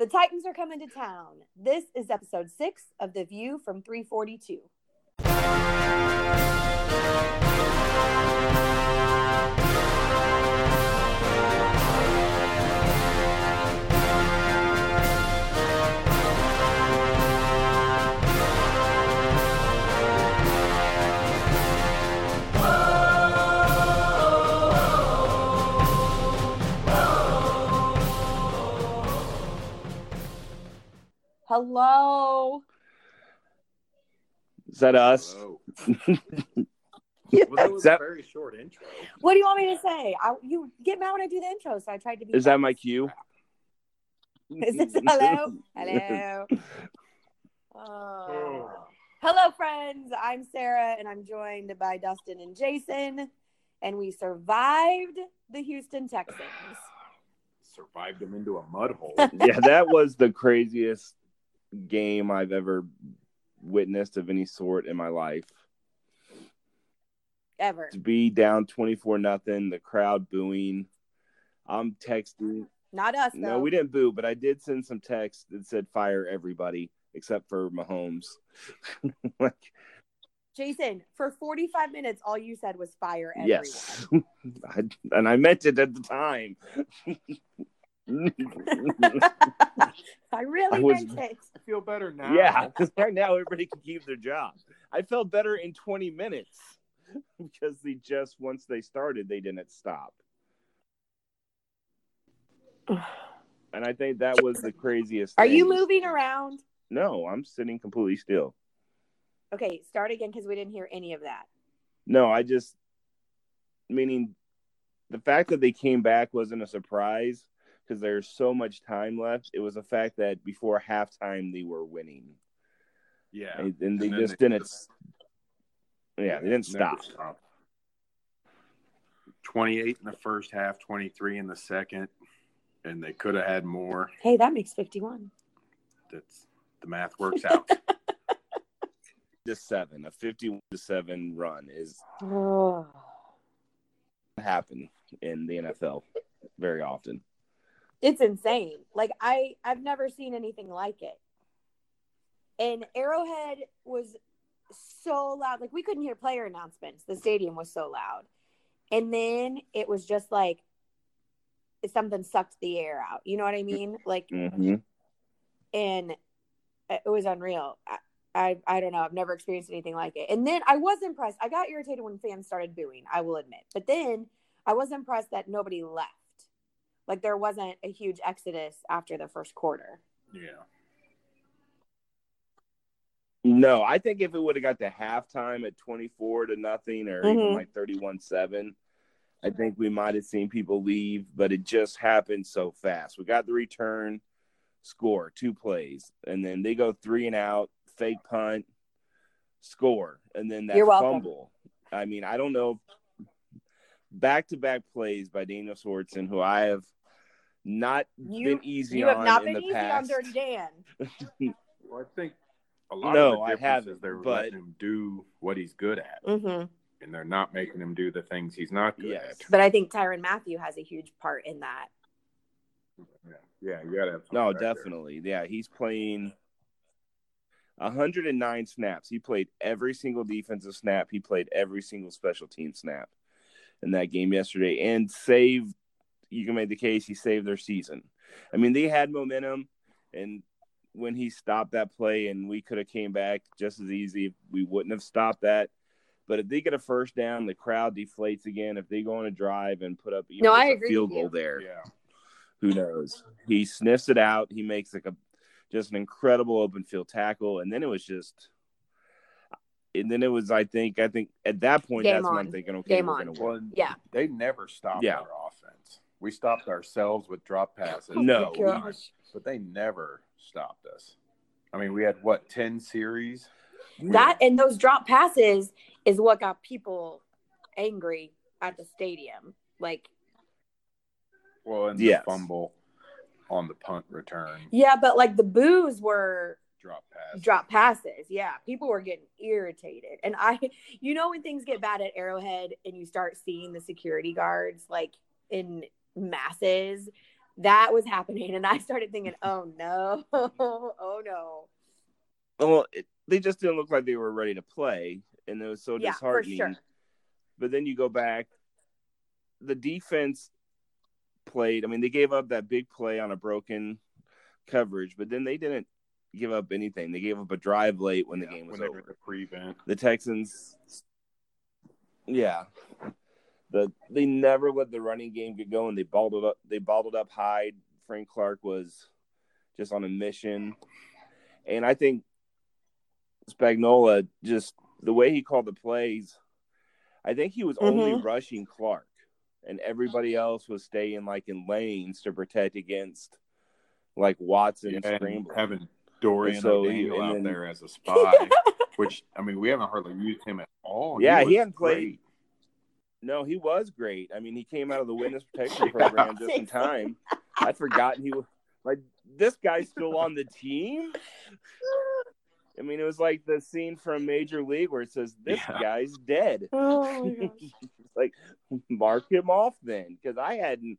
The Titans are coming to town. This is episode six of The View from 342. Hello. Is that us? Hello. Yeah. Well, that was that- a very short intro. What do you want me to say? I, you get mad when I do the intro, so I tried to be. Is that my cue? Is this hello? Hello. Oh. Hello, friends. I'm Sarah, and I'm joined by Dustin and Jason, and we survived the Houston Texans. Survived them into a mud hole. yeah, that was the craziest game I've ever witnessed of any sort in my life. Ever. To be down 24 nothing, the crowd booing. I'm texting. Not us, though. No, we didn't boo, but I did send some text that said fire everybody except for Mahomes. like, Jason, for 45 minutes, all you said was fire everyone. yes. I, and I meant it at the time. I really I was- meant it. I feel better now. Yeah, because right now everybody can keep their job. I felt better in 20 minutes because they just once they started, they didn't stop. And I think that was the craziest. Are you moving around? No, I'm sitting completely still. Okay, start again because we didn't hear any of that. No, I just meaning the fact that they came back wasn't a surprise because there's so much time left. It was a fact that before halftime they were winning, Yeah. and, and they And then just they- didn't. Yeah, they didn't Never stop. stopped. 28 in the first half, 23 in the second, and they could have had more. Hey, that makes 51. That's the math works out. to seven, a fifty-one to seven run is Oh. happen in the NFL very often. It's insane. Like I I've never seen anything like it. And Arrowhead was so loud. Like we couldn't hear player announcements. The stadium was so loud. And then it was just like something sucked the air out. You know what I mean? Like Mm-hmm. and it was unreal. I, I I don't know. I've never experienced anything like it. And then I was impressed. I got irritated when fans started booing. I will admit. But then I was impressed that nobody left. Like there wasn't a huge exodus after the first quarter. yeah. No, I think if it would have got to halftime at twenty-four to nothing, or even Mhm. like thirty-one-seven, I think we might have seen people leave. But it just happened so fast. We got the return, score two plays, and then they go three and out, fake punt, score, and then that You're fumble. I mean, I don't know. Back-to-back plays by Daniel Sorensen, who I have not You- been easy you have on not in been the easy past. on Dirty Dan. Well, I think a lot No, of the I difference is they're but- letting him do what he's good at, Mm-hmm. and they're not making him do the things he's not good Yes. at. But I think Tyrann Mathieu has a huge part in that. Yeah, yeah you gotta have. something No, back there. definitely. Yeah, he's playing 109 snaps. He played every single defensive snap. He played every single special team snap in that game yesterday and saved you can make the case he saved their season. I mean, they had momentum and when he stopped that play and we could have came back just as easy we wouldn't have stopped that. But if they get a first down, the crowd deflates again. If they go on a drive and put up even No, just I a agree field goal there, Yeah. who knows? He sniffs it out. He makes like a just an incredible open field tackle, and then it was just, and then it was. I think. I think at that point, Game that's when. I'm thinking, okay, Game we're on. gonna win. Well, Yeah. they never stopped Yeah. our offense. We stopped ourselves with drop passes. No. Oh my gosh. but they never stopped us. I mean, we had what ten series. That and those drop passes is what got people angry at the stadium. Like, Well, and Yes. the fumble on the punt return, yeah, but like the boos were drop pass. drop passes. Yeah, people were getting irritated. And I, you know, when things get bad at Arrowhead and you start seeing the security guards like in masses, that was happening, and I started thinking, "Oh no, oh no." Well, it, they just didn't look like they were ready to play, and it was so Yeah, for disheartening. sure. But then you go back, the defense played. I mean, they gave up that big play on a broken coverage, but then they didn't give up anything. They gave up a drive late when the game was when over. did the prevent. the Texans, yeah, the they never let the running game get going. They balled up. They balled up high. Frank Clark was just on a mission, and I think Spagnuolo just the way he called the plays. I think he was only Mhm. rushing Clark, and everybody else was staying like in lanes to protect against like Watson Yeah, and scrambling. having Dorian so he- out then- there as a spy, which I mean, we haven't hardly used him at all. Yeah, he was hadn't played- great. No, he was great. I mean, he came out of the witness protection program just in time. I'd forgotten he was like this guy's still on the team. I mean, it was like the scene from Major League where it says this Yeah. guy's dead. Oh my like mark him off then, because I hadn't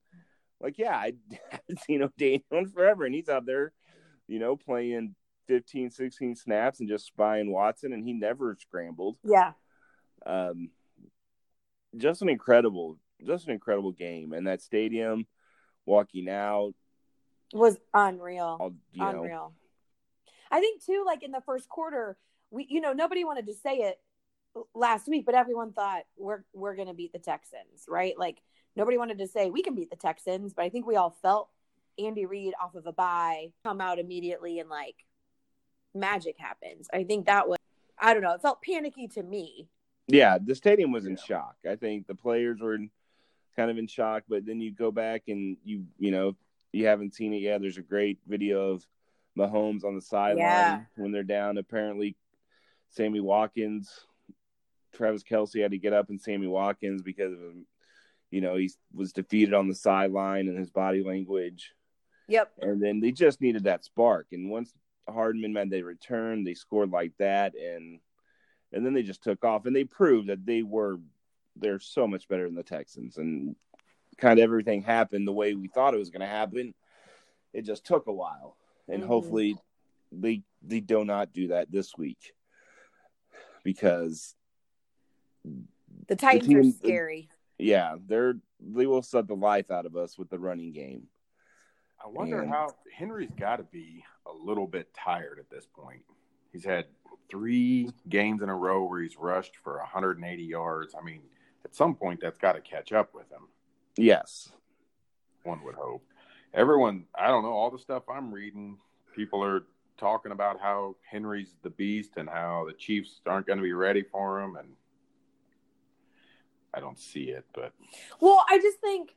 like yeah I hadn't seen O'Daniel in forever, and he's out there, you know, playing 15, 16 snaps and just spying Watson, and he never scrambled Yeah. um, just an incredible, just an incredible game. And that stadium, walking out, Was unreal. all you know, unreal. I think too, like in the first quarter, we you know nobody wanted to say it last week, but everyone thought we're we're gonna beat the Texans, right? Like nobody wanted to say we can beat the Texans, but I think we all felt Andy Reid off of a bye come out immediately and like magic happens. I think that was I don't know, it felt panicky to me. Yeah, the stadium was in Yeah. shock. I think the players were kind of in shock, but then you go back and you, you know, you haven't seen it yet. There's a great video of Mahomes on the sideline Yeah. when they're down. Apparently, Sammy Watkins, Travis Kelce had to get up and Sammy Watkins because of, him. you know, he was defeated on the sideline and his body language. Yep. and then they just needed that spark. And once Hardman made they return, they scored like that, and and then they just took off, and they proved that they were they're so much better than the Texans, and kind of everything happened the way we thought it was going to happen. It just took a while, and Mhm. hopefully they they do not do that this week because The Titans are team- scary. yeah, they're they will suck the life out of us with the running game. I wonder And- how Henry's got to be a little bit tired at this point. He's had three games in a row where he's rushed for 180 yards. I mean, at some point, that's got to catch up with him. Yes, One would hope. Everyone, I don't know, all the stuff I'm reading, people are talking about how Henry's the beast and how the Chiefs aren't going to be ready for him, and I don't see it, but Well, I just think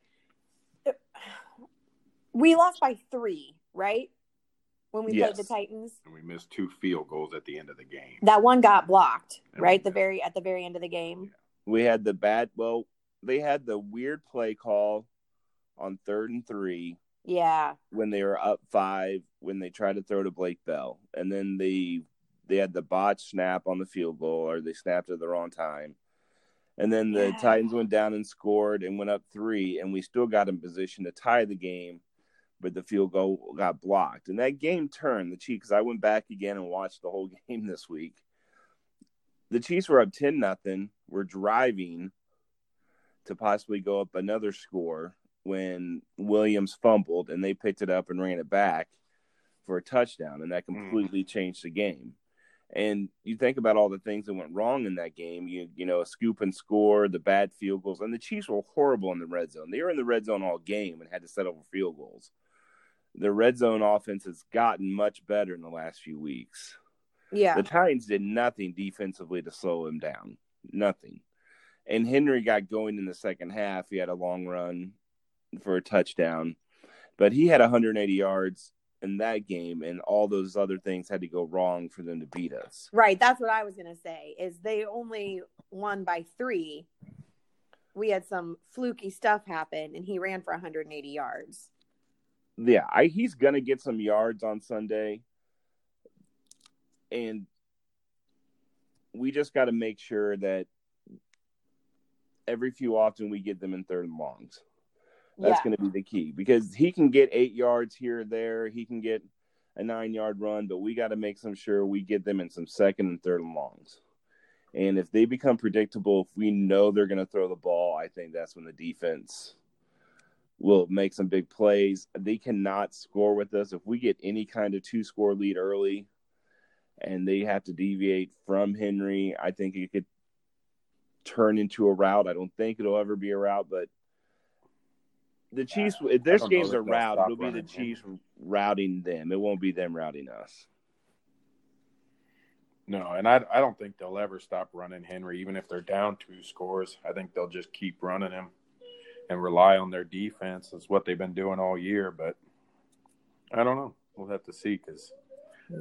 uh, we lost by three, right? When we Yes. played the Titans. And we missed two field goals at the end of the game. That one got blocked, And right? The very at the very end of the game. we had the bad. Well, they had the weird play call on third and three Yeah. when they were up five when they tried to throw to Blake Bell, and then they they had the botch snap on the field goal, or they snapped at the wrong time, and then the Yeah. Titans went down and scored and went up three, and we still got in position to tie the game, but the field goal got blocked, and that game turned the Chiefs. I went back again and watched the whole game this week. The Chiefs were up ten nothing. We're driving to possibly go up another score when Williams fumbled and they picked it up and ran it back for a touchdown, and that hmm. completely changed the game. And you think about all the things that went wrong in that game. You you know, a scoop and score, the bad field goals, and the Chiefs were horrible in the red zone. They were in the red zone all game and had to settle for field goals. The red zone offense has gotten much better in the last few weeks. Yeah. The Titans did nothing defensively to slow him down. Nothing. And Henry got going in the second half. He had a long run for a touchdown, but he had 180 yards in that game, and all those other things had to go wrong for them to beat us. Right. That's what I was gonna say. Is they only won by three. We had some fluky stuff happen, and he ran for 180 yards. Yeah, I, he's gonna get some yards on Sunday, and we just got to make sure that every few often we get them in third and longs. That's yeah. going to be the key because he can get eight yards here or there. He can get a nine yard run, but we got to make some sure we get them in some second and third and longs. And if they become predictable, if we know they're going to throw the ball, I think that's when the defense will make some big plays. They cannot score with us. If we get any kind of two score lead early and they have to deviate from Henry, I think it could turn into a route. I don't think it'll ever be a route, but the Chiefs, if this game's that a route, it'll be the Henry. Chiefs routing them. It won't be them routing us. No, and I I don't think they'll ever stop running Henry, even if they're down two scores. I think they'll just keep running him and rely on their defense. Is what they've been doing all year. But I don't know. We'll have to see because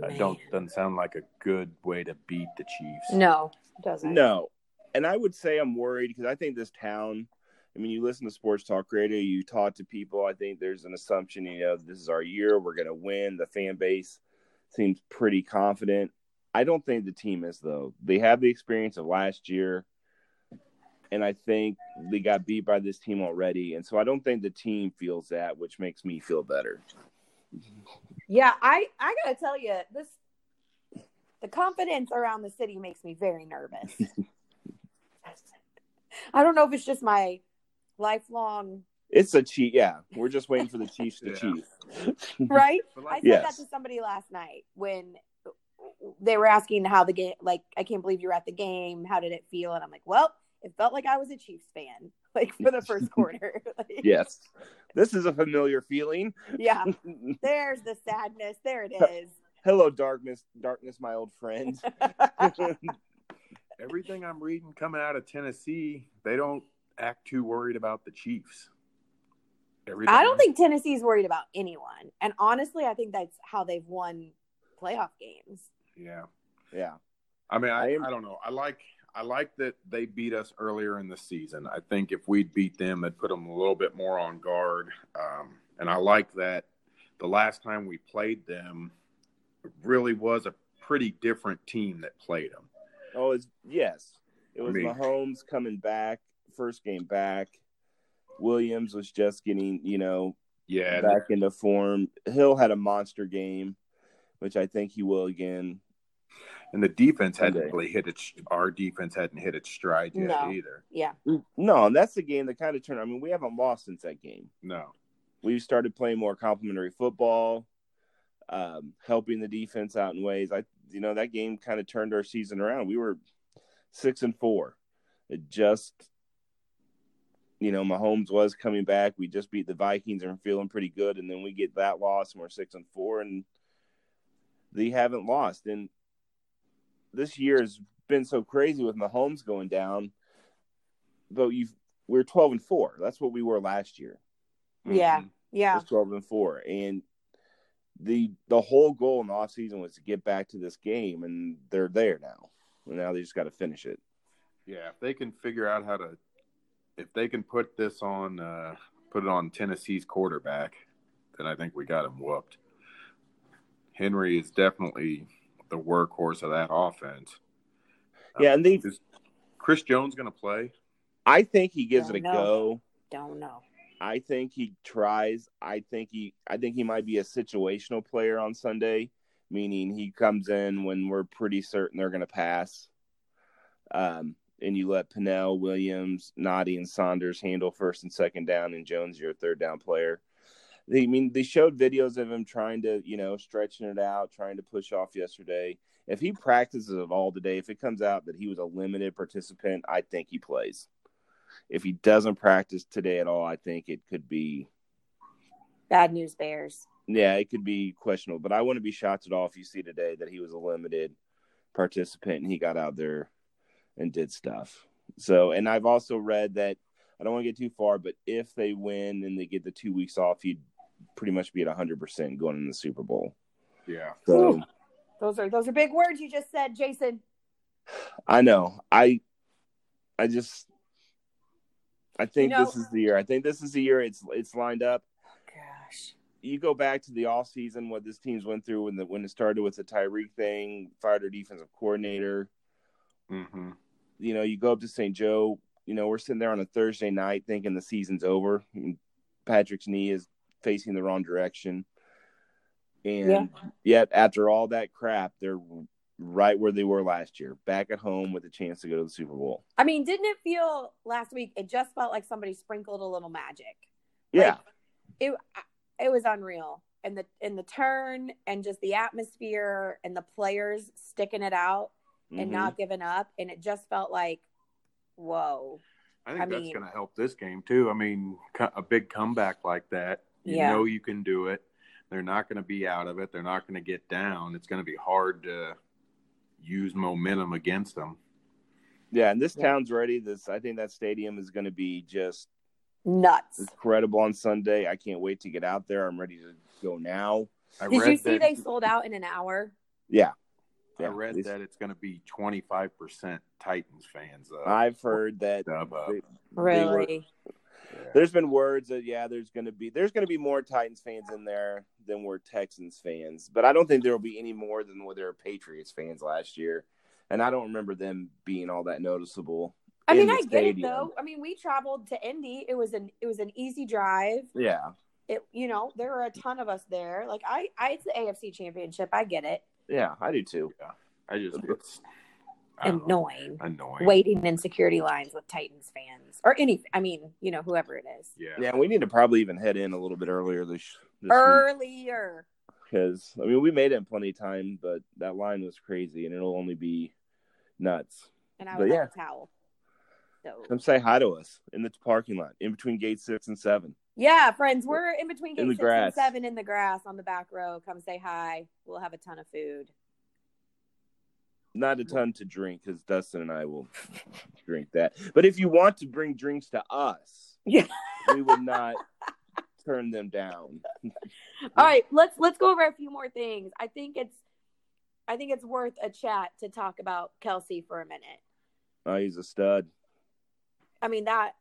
I don't doesn't sound like a good way to beat the Chiefs. No, it doesn't. No. And I would say I'm worried because I think this town, I mean, you listen to sports talk radio, you talk to people. I think there's an assumption, you know, this is our year. We're going to win. The fan base seems pretty confident. I don't think the team is, though. They have the experience of last year. And I think they got beat by this team already. And so I don't think the team feels that, which makes me feel better. Yeah, I I gotta tell you this. The confidence around the city makes me very nervous. I don't know if it's just my lifelong It's a cheat. Yeah. We're just waiting for the Chiefs to Yeah. cheat. right. But I said Yes. that to somebody last night when they were asking how the game. Like, I can't believe you were at the game. How did it feel? And I'm like, well, it felt like I was a Chiefs fan, like for the first quarter. Like, Yes. This is a familiar feeling. yeah. There's the sadness. There it is. Hello, darkness, darkness, my old friend. everything I'm reading coming out of Tennessee, they don't act too worried about the Chiefs. Everything I don't think Tennessee's worried about anyone. And honestly, I think that's how they've won playoff games. Yeah. yeah, I mean, I, I am- I don't know. I like I like that they beat us earlier in the season. I think if we'd beat them, it'd put them a little bit more on guard. Um, and I like that the last time we played them it really was a pretty different team that played them. oh, it's yes. It was I mean- Mahomes coming back, first game back. Williams was just getting, you know, Yeah, back into form. Hill had a monster game, which I think he will again. And the defense hadn't Sunday. really hit its. Our defense hadn't hit its stride yet No. either. Yeah. No, and that's the game that kind of turned. I mean, we haven't lost since that game. No, We've started playing more complementary football, um, helping the defense out in ways. I, you know, that game kind of turned our season around. We were six and four. It just, you know, Mahomes was coming back. We just beat the Vikings and we're feeling pretty good, and then we get that loss and we're six and four, and they haven't lost. And this year has been so crazy with Mahomes going down, but you've we're twelve and four. That's what we were last year Yeah. Mhm. Yeah. was 12 and 4 and the the whole goal in the offseason was to get back to this game and they're there now and now they just got to finish it Yeah, if they can figure out how to, if they can put this on, uh, put it on Tennessee's quarterback, then I think we got him whooped. Henry is definitely the workhorse of that offense. yeah and they Is Chris Jones going to play? i think he gives it a know. go Don't know. i think he tries i think he i think he might be a situational player on sunday meaning he comes in when we're pretty certain they're going to pass um and you let Pennel, Williams, Nnadi, and Saunders handle first and second down, and Jones your third down player. They, I mean, they showed videos of him trying to, you know, stretching it out, trying to push off yesterday. If he practices at all today, if it comes out that he was a limited participant, I think he plays. If he doesn't practice today at all, I think it could be, Bad news bears. yeah, it could be questionable. But I wouldn't be shocked at all if you see today that he was a limited participant and he got out there and did stuff. So, and I've also read that I don't want to get too far, but if they win and they get the two weeks off, he'd pretty much be at 100% going in the Super Bowl. Yeah. So, Ooh. Those are those are big words you just said, Jason. I know. I, I just, I think You know- this is the year. I think this is the year it's it's lined up. Gosh. you go back to the off season, what this team's went through when the when it started with the Tyreek thing, fired their defensive coordinator. hmm You know, you go up to St. Joe. You know, we're sitting there on a Thursday night thinking the season's over. Patrick's knee is facing the wrong direction. And yet, after all that crap, they're right where they were last year, back at home with a chance to go to the Super Bowl. I mean, didn't it feel last week? It just felt like somebody sprinkled a little magic. Yeah. Like, it it was unreal, and the and the turn and just the atmosphere and the players sticking it out and Mhm. not giving up, and it just felt like, whoa, I think I that's going to help this game too. I mean, a big comeback like that, you Yeah. know you can do it. They're not going to be out of it. They're not going to get down. It's going to be hard to use momentum against them. Yeah, and this Yeah. town's ready. This I think that stadium is going to be just nuts! incredible on Sunday. I can't wait to get out there. I'm ready to go now. I Did read you see that, they sold out in an hour? Yeah, I read It's- that it's going to be 25% Titans fans. Though. I've heard that Dub up. they- they were- Really? Yeah. there's been words that yeah, there's going to be there's going to be more Titans fans in there than were Texans fans, but I don't think there will be any more than what there were Patriots fans last year, and I don't remember them being all that noticeable. I mean, the I get stadium. it though. I mean, we traveled to Indy. It was an it was an easy drive. Yeah, It you know there were a ton of us there. Like I, I it's the AFC Championship. I get it. yeah, I do too. Yeah. I just, it's I don't know, Annoying. annoying. Waiting in security lines with Titans fans or any. I mean, you know, whoever it is. Yeah. Yeah, we need to probably even head in a little bit earlier this, this. Earlier. because I mean we made it plenty of time, but that line was crazy, and it'll only be nuts. And I But was yeah. a towel. So Come say hi to us in the parking lot, in between gate six and seven. yeah, friends, we're in between In gate the six grass. and seven in the grass on the back row. Come say hi. We'll have a ton of food. Not a ton to drink because Dustin and I will drink that. But if you want to bring drinks to us, Yeah. we would not turn them down. All right, let's let's go over a few more things. I think it's I think it's worth a chat to talk about Kelce for a minute. Oh, he's a stud. I mean that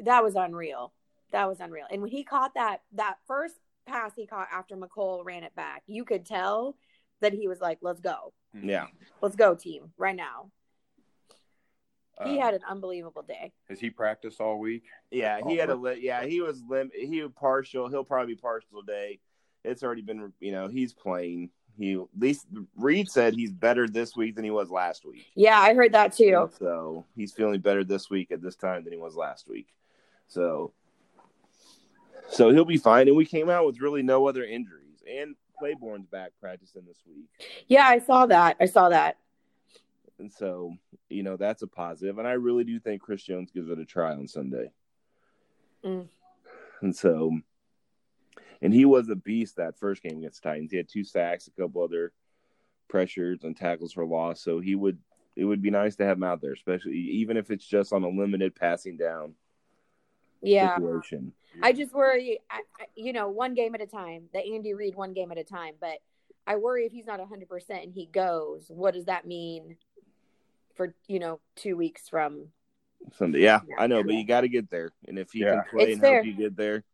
that was unreal. That was unreal. And when he caught that that first pass he caught after Mecole ran it back, you could tell that he was like, "Let's go, Yeah, let's go, team, right now." He Uh, had an unbelievable day. Has he practiced all week? yeah. He had a li- yeah. He was lim. He was partial. He'll probably be partial today. It's already been you know he's playing. He at least Reid said he's better this week than he was last week. Yeah, I heard that too. So he's feeling better this week at this time than he was last week. So so he'll be fine. And we came out with really no other injuries. And Claiborne's back practicing this week. Yeah, I saw that. I saw that. And so, you know, that's a positive. And I really do think Chris Jones gives it a try on Sunday. Mm. And so and he was a beast that first game against the Titans. He had two sacks, a couple other pressures and tackles for loss. So he would it would be nice to have him out there, especially even if it's just on a limited passing down Yeah. situation. I just worry, I, I, you know, one game at a time. The Andy Reid one game at a time. But I worry if he's not hundred percent and he goes, what does that mean for you know two weeks from? Sunday. Yeah, Yeah. I know, but you got to get there. And if he Yeah. can play It's and fair. help you get there,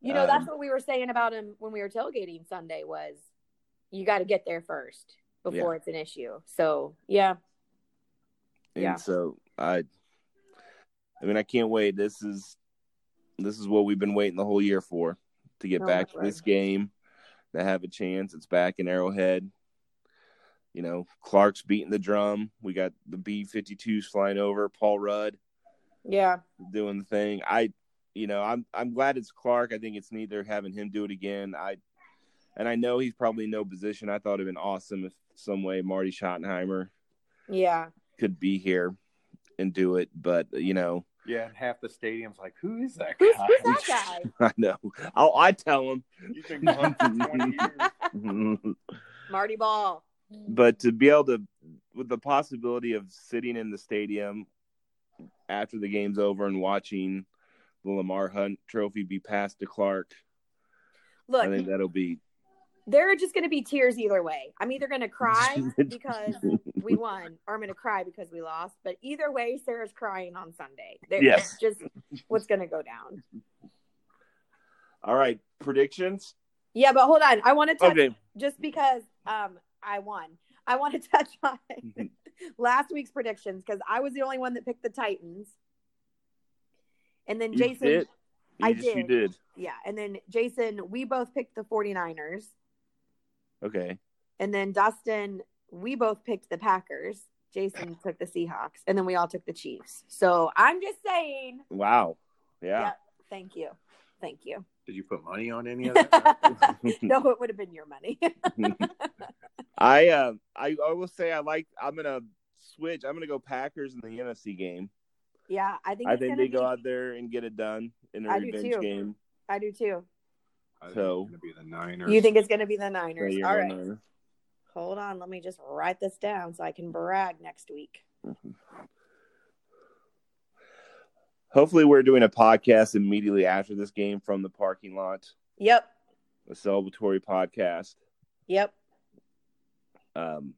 You know, that's Um, what we were saying about him when we were tailgating Sunday. Was you got to get there first before it's an issue. So yeah, and Yeah. so I, I mean, I can't wait. This is this is what we've been waiting the whole year for to get Oh, back to this game, to have a chance. It's back in Arrowhead. You know, Clark's beating the drum. We got the B 52s flying over. Paul Rudd yeah, doing the thing. I, you know, I'm I'm glad it's Clark. I think it's neat they're having him do it again. I, and I know he's probably in no position. I thought it'd been awesome if some way Marty Schottenheimer yeah. could be here and do it, but you know, Yeah, and half the stadium's like, who is that Who's, guy? who's that guy? I know. I'll I tell him, He's been gone for 20 years. Marty Ball. but to be able to, with the possibility of sitting in the stadium after the game's over and watching the Lamar Hunt Trophy be passed to Clark, Look, I think that'll be there are just going to be tears either way. I'm either going to cry because we won, or I'm going to cry because we lost. But either way, Sarah's crying on Sunday. There- Yes. That's just what's going to go down. All right, predictions. Yeah, but hold on. I want to touch Okay, just because um I won. I want to touch on last week's predictions because I was the only one that picked the Titans. And then You Jason did? I did. did. Yeah. And then Jason, we both picked the 49ers. Okay. And then Dustin, we both picked the Packers. Jason took the Seahawks. And then we all took the Chiefs. So I'm just saying. Wow. Yeah. Yep. Thank you. Thank you. Did you put money on any of that? no, it would have been your money. I uh I, I will say I like I'm gonna switch. I'm gonna go Packers in the NFC game. yeah, I think I think gonna they go out there and get it done in a I do revenge too. game. I do too. I think So- it's gonna be the Niners. You think it's going to be the So Niners? you're All going right. Niners. Hold on. Let me just write this down so I can brag next week. Hopefully, we're doing a podcast immediately after this game from the parking lot, Yep. a celebratory podcast. Yep. Um,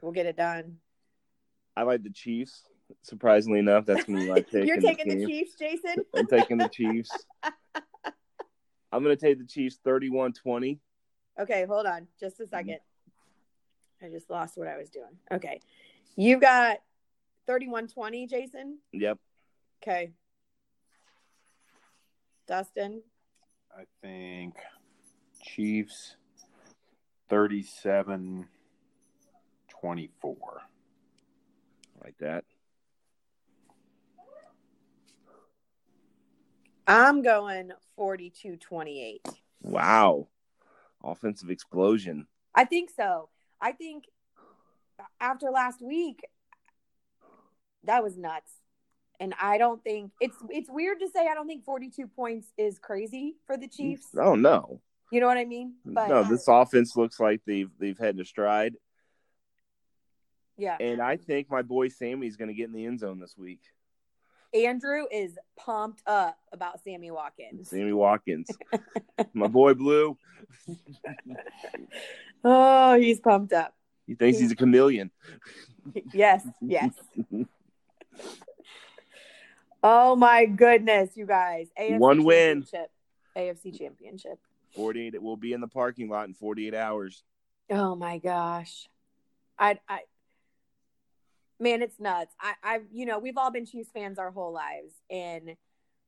We'll get it done. I like the Chiefs. Surprisingly enough, that's going to be my pick. You're taking the. Chiefs, Jason? I'm taking the Chiefs. I'm going to take the Chiefs 31 20. Okay, hold on just a second. Mm-hmm. I just lost what I was doing. Okay. You've got 3120, Jason. Yep. Okay. Dustin. I think Chiefs 37 24. Like that. I'm going 42 28. Wow. Offensive explosion. I think so. I think after last week, that was nuts. And I don't think it's it's weird to say I don't think 42 points is crazy for the Chiefs. Oh, no. You know what I mean? But no, this offense looks like they've they've had a stride, yeah, and I think my boy Sammy's going to get in the end zone this week. Andrew is pumped up about Sammy Watkins. Sammy Watkins, my boy Blue. Oh, he's pumped up. He thinks he's a chameleon. Yes, yes. oh my goodness, you guys! AFC One win. AFC Championship. Forty-eight. It will be in the parking lot in forty-eight hours. Oh my gosh. I I man, it's nuts. I I you know, we've all been Chiefs fans our whole lives and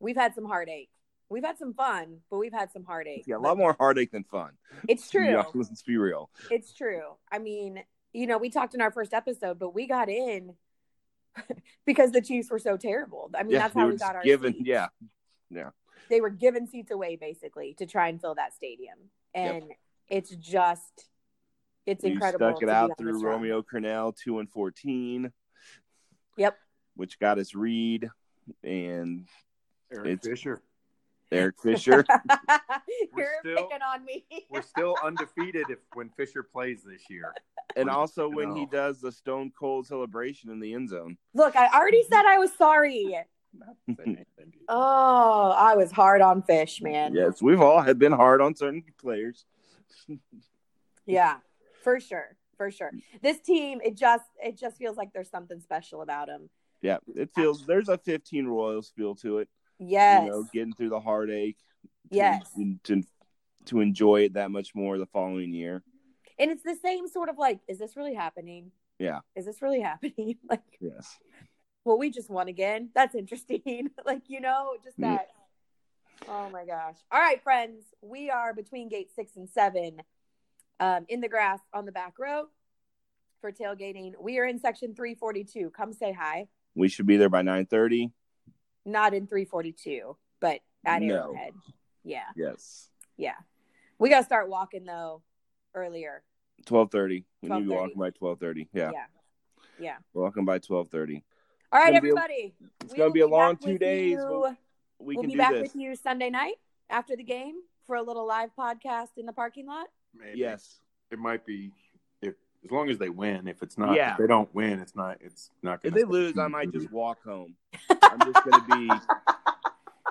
we've had some heartache. We've had some fun, but we've had some heartache. Yeah, a lot more heartache than fun. It's true. Yeah, let's be real. It's true. I mean, you know, we talked in our first episode, but we got in because the Chiefs were so terrible. I mean, yeah, that's how we got our given. seats. Yeah, They were giving seats away basically to try and fill that stadium. And it's just it's we incredible. stuck it out through. Romeo Crennel, two and fourteen, Yep. which got us Reid and Eric Fisher. Eric Fisher. You're still- picking on me. We're still undefeated if when Fisher plays this year. and also when he does the Stone Cold celebration in the end zone. Look, I already mm-hmm. said I was sorry. Oh, I was hard on fish, man. Yes, we've all had been hard on certain players. Yeah, for sure, for sure. This team, it just it just feels like there's something special about them. Yeah, it feels there's a 15 Royals feel to it. Yes, You know, getting through the heartache. to- yes, To, to enjoy it that much more the following year. and it's the same sort of like, is this really happening? Yeah. is this really happening? like, Yes. well, we just won again. That's interesting. like, you know, just that. Oh my gosh! All right, friends, we are between gate six and seven, um, in the grass on the back row for tailgating. We are in section three forty two. Come say hi. We should be there by 9:30. not in 342, but at No. Arrowhead. Yeah, Yes. yeah. We got to start walking though earlier. 12:30. We need to be walking by 12:30. Yeah. Yeah. Yeah. Walking by 12:30. All right, be a- everybody. It's We gonna be a long 2 days. We'll, we can be back this. with you Sunday night after the game for a little live podcast in the parking lot. Maybe. Yes. It might be if as long as they win. If it's not, Yeah. if they don't win, it's not. It's not. If Gonna they lose, I might just walk home. I'm just going to be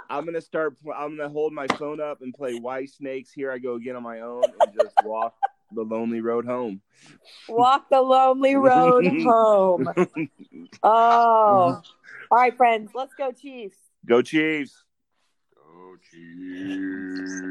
I'm gonna start. I'm gonna hold my phone up and play White Snakes. Here I go again on my own, and just walk the lonely road home. Walk the lonely road home. Oh. All right, friends. Let's go, Chiefs. Go Chiefs! Go Chiefs.